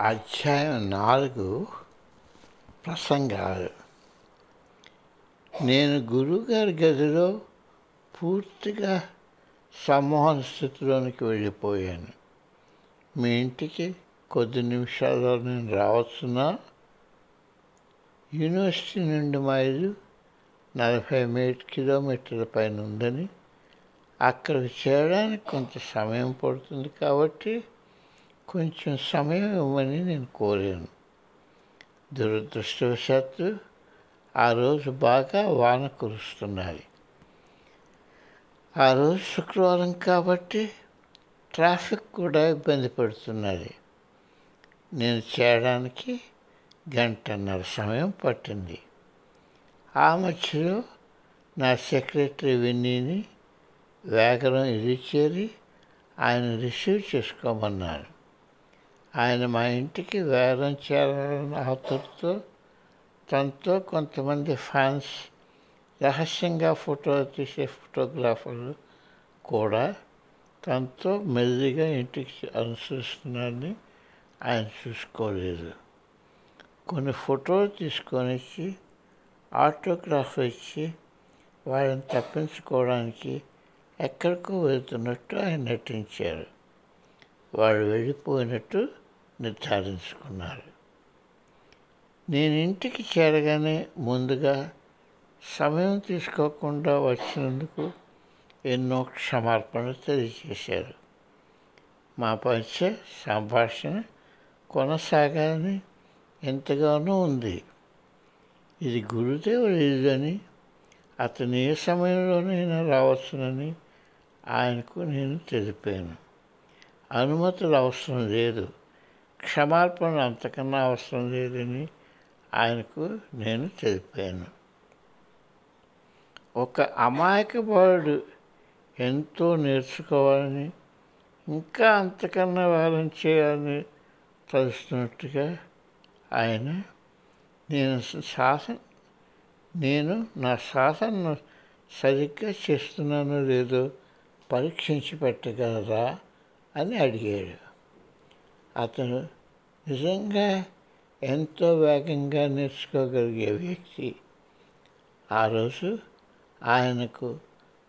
అధ్యాయం నాలుగు ప్రసంగాలు. నేను గురువుగారి గదిలో పూర్తిగా సమ్మోహన స్థితిలోనికి వెళ్ళిపోయాను. మీ ఇంటికి కొద్ది నిమిషాల్లో నేను రావచ్చునా? యూనివర్సిటీ నుండి మైలు నలభై మీ కిలోమీటర్ల పైన ఉందని అక్కడికి చేరడానికి కొంత సమయం పడుతుంది కాబట్టి కొంచెం సమయం ఇవ్వమని నేను కోరాను. దురదృష్టవశాత్తు ఆ రోజు బాగా వాన కురుస్తున్నది. ఆ రోజు శుక్రవారం కాబట్టి ట్రాఫిక్ కూడా ఇబ్బంది పడుతున్నది. నేను చేయడానికి గంటన్నర సమయం పట్టింది. ఆ మధ్యలో నా సెక్రటరీ విన్నీని వేగరం ఇది చేరి ఆయన రిసీవ్ చేసుకోమన్నారు ఆయన మా ఇంటికి వేగం చేరాలన్న ఆతురతో తనతో కొంతమంది ఫ్యాన్స్ రహస్యంగా ఫోటో తీసే ఫోటోగ్రాఫర్లు కూడా తనతో మెల్లిగా ఇంటికి అనుసరిస్తున్నారని ఆయన చూసుకోలేదు. కొన్ని ఫోటోలు తీసుకొని వచ్చి ఆటోగ్రాఫ్ ఇచ్చి వారిని తప్పించుకోవడానికి ఎక్కడికో వెళ్తున్నట్టు ఆయన నటించారు. వాడు వెళ్ళిపోయినట్టు నిర్ధారించుకున్నారు. నేను ఇంటికి చేరగానే ముందుగా సమయం తీసుకోకుండా వచ్చినందుకు ఎన్నో క్షమార్పణలు తెలియజేశారు. మా మధ్య సంభాషణ కొనసాగాలని ఎంతగానో ఉంది. ఇది గురుదేవుడి ఇల్లు అతను ఏ సమయంలోనైనా రావచ్చునని ఆయనకు నేను తెలిపాను. అనుమతులు అవసరం లేదు. క్షమార్పణ అంతకన్నా అవసరం లేదని ఆయనకు నేను తెలిపాను. ఒక అమాయక బాలుడు ఎంతో నేర్చుకోవాలని ఇంకా అంతకన్నా వేలం చేయాలని తలుస్తున్నట్టుగా ఆయన నేను శాసన నేను నా శాసనను సరిగ్గా చేస్తున్నానో లేదో పరీక్షించి పెట్టగలరా? అని అడిగాడు. అతను నిజంగా ఎంతో వేగంగా నేర్చుకోగలిగే వ్యక్తి. ఆ రోజు ఆయనకు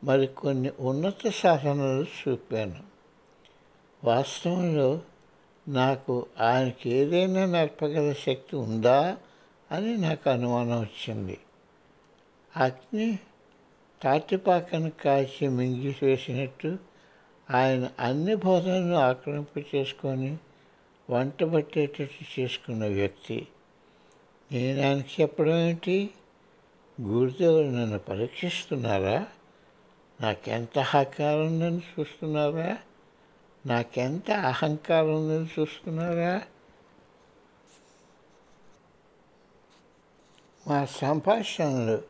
మరికొన్ని ఉన్నత సాధనలు చూపాను. వాస్తవంలో నాకు ఆయనకి ఏదైనా నేర్పగల శక్తి ఉందా అని నాకు అనుమానం వచ్చింది. అగ్ని తాటిపాకను కాల్చి మింగివేసినట్టు ఆయన అన్ని బోధనలు ఆక్రమింపు చేసుకొని వంట పట్టేటట్టు చేసుకున్న వ్యక్తి నేను ఆయనకి చెప్పడం ఏంటి గురుదేవులు నన్ను పరీక్షిస్తున్నారా? నాకెంత అహంకారం ఉందని చూస్తున్నారా? నాకెంత అహంకారం ఉందని చూస్తున్నారా? మా సంభాషణలు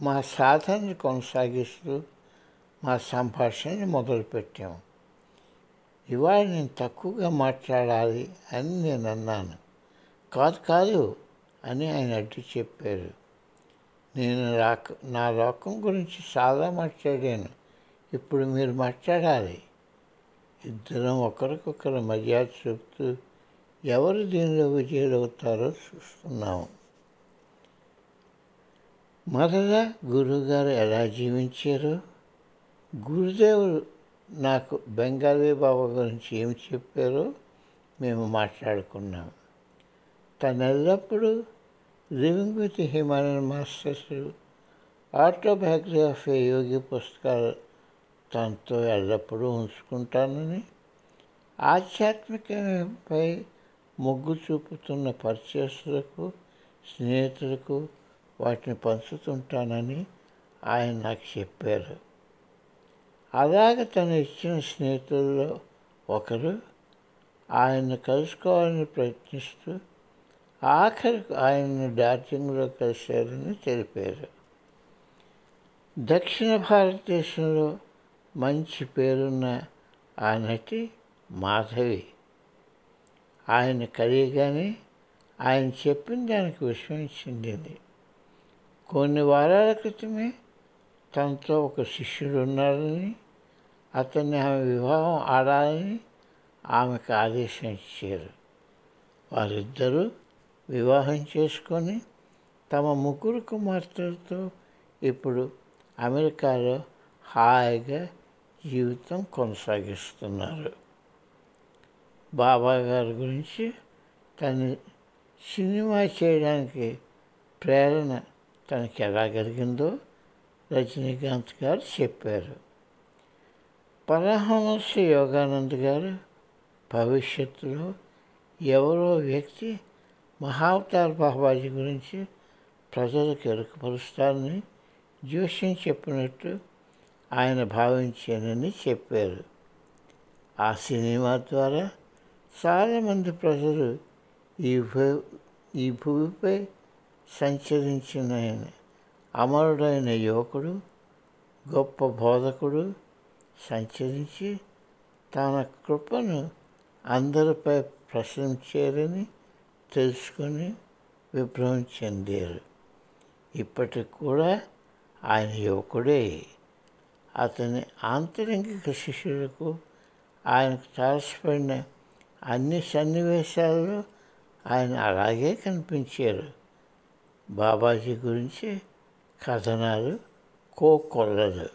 మా సాధనని కొనసాగిస్తూ మా సంభాషణని మొదలుపెట్టాము ఇవాళ నేను తక్కువగా మాట్లాడాలి అని నేను అన్నాను. కాదు కాదు అని ఆయన అడ్డు చెప్పారు. నేను రాక నా లోకం గురించి చాలా మాట్లాడాను. ఇప్పుడు మీరు మాట్లాడాలి. ఇద్దరం ఒకరికొకరు మర్యాద చూపుతూ ఎవరు దీనిలో విజయులవుతారో చూస్తున్నాము. మొదట గురువుగారు ఎలా జీవించారు? గురుదేవుడు నాకు బెంగాలీ బాబా గురించి ఏమి చెప్పారో మేము మాట్లాడుకున్నాం. తను ఎల్లప్పుడూ living with Himalayan masters autobiography yogi పుస్తకాలు తనతో ఎల్లప్పుడూ ఉంచుకుంటానని ఆధ్యాత్మికపై మొగ్గు చూపుతున్న పరిచయస్తులకు స్నేహితులకు వాటిని పంచుతుంటానని ఆయన నాకు చెప్పారు. అలాగ తను ఇచ్చిన స్నేహితుల్లో ఒకరు ఆయన్ని కలుసుకోవాలని ప్రయత్నిస్తూ ఆఖరికి ఆయన్ని డార్జిలింగ్లో కలిశారని తెలిపారు. దక్షిణ భారతదేశంలో మంచి పేరున్న ఆ నటి మాధవి. ఆయన కలియగానే ఆయన చెప్పిన దానికి విషయం కొన్ని వారాల క్రితమే తనతో ఒక శిష్యుడు ఉన్నారని అతన్ని ఆమె వివాహం ఆడాలని ఆమెకు ఆదేశం ఇచ్చారు. వారిద్దరూ వివాహం చేసుకొని తమ ముగ్గురు కుమార్తెలతో ఇప్పుడు అమెరికాలో హాయిగా జీవితం కొనసాగిస్తున్నారు. బాబా గారి గురించి తను సినిమా చేయడానికి ప్రేరణ తనకి ఎలా కలిగిందో రజనీకాంత్ గారు చెప్పారు. పరమహంస యోగానంద్ గారు భవిష్యత్తులో ఎవరో వ్యక్తి మహావతార్ బాబాజీ గురించి ప్రజలకు ఎరుకపరుస్తారని జోష్యం చెప్పినట్టు ఆయన భావించానని చెప్పారు. ఆ సినిమా ద్వారా చాలామంది ప్రజలు ఈ భూ ఈ భూమిపై సంచరించిన ఆయన అమరుడైన యువకుడు గొప్ప బోధకుడు సంచరించి తన కృపను అందరిపై ప్రశంసారని తెలుసుకొని విభ్రమం చెందారు. ఇప్పటికి కూడా ఆయన యువకుడే. అతని ఆంతరింగిక శిష్యులకు ఆయనకు తారసపడిన అన్ని సన్నివేశాల్లో ఆయన అలాగే కనిపించారు. బాబాజీ గురించి కథనాలు కోకొల్లలు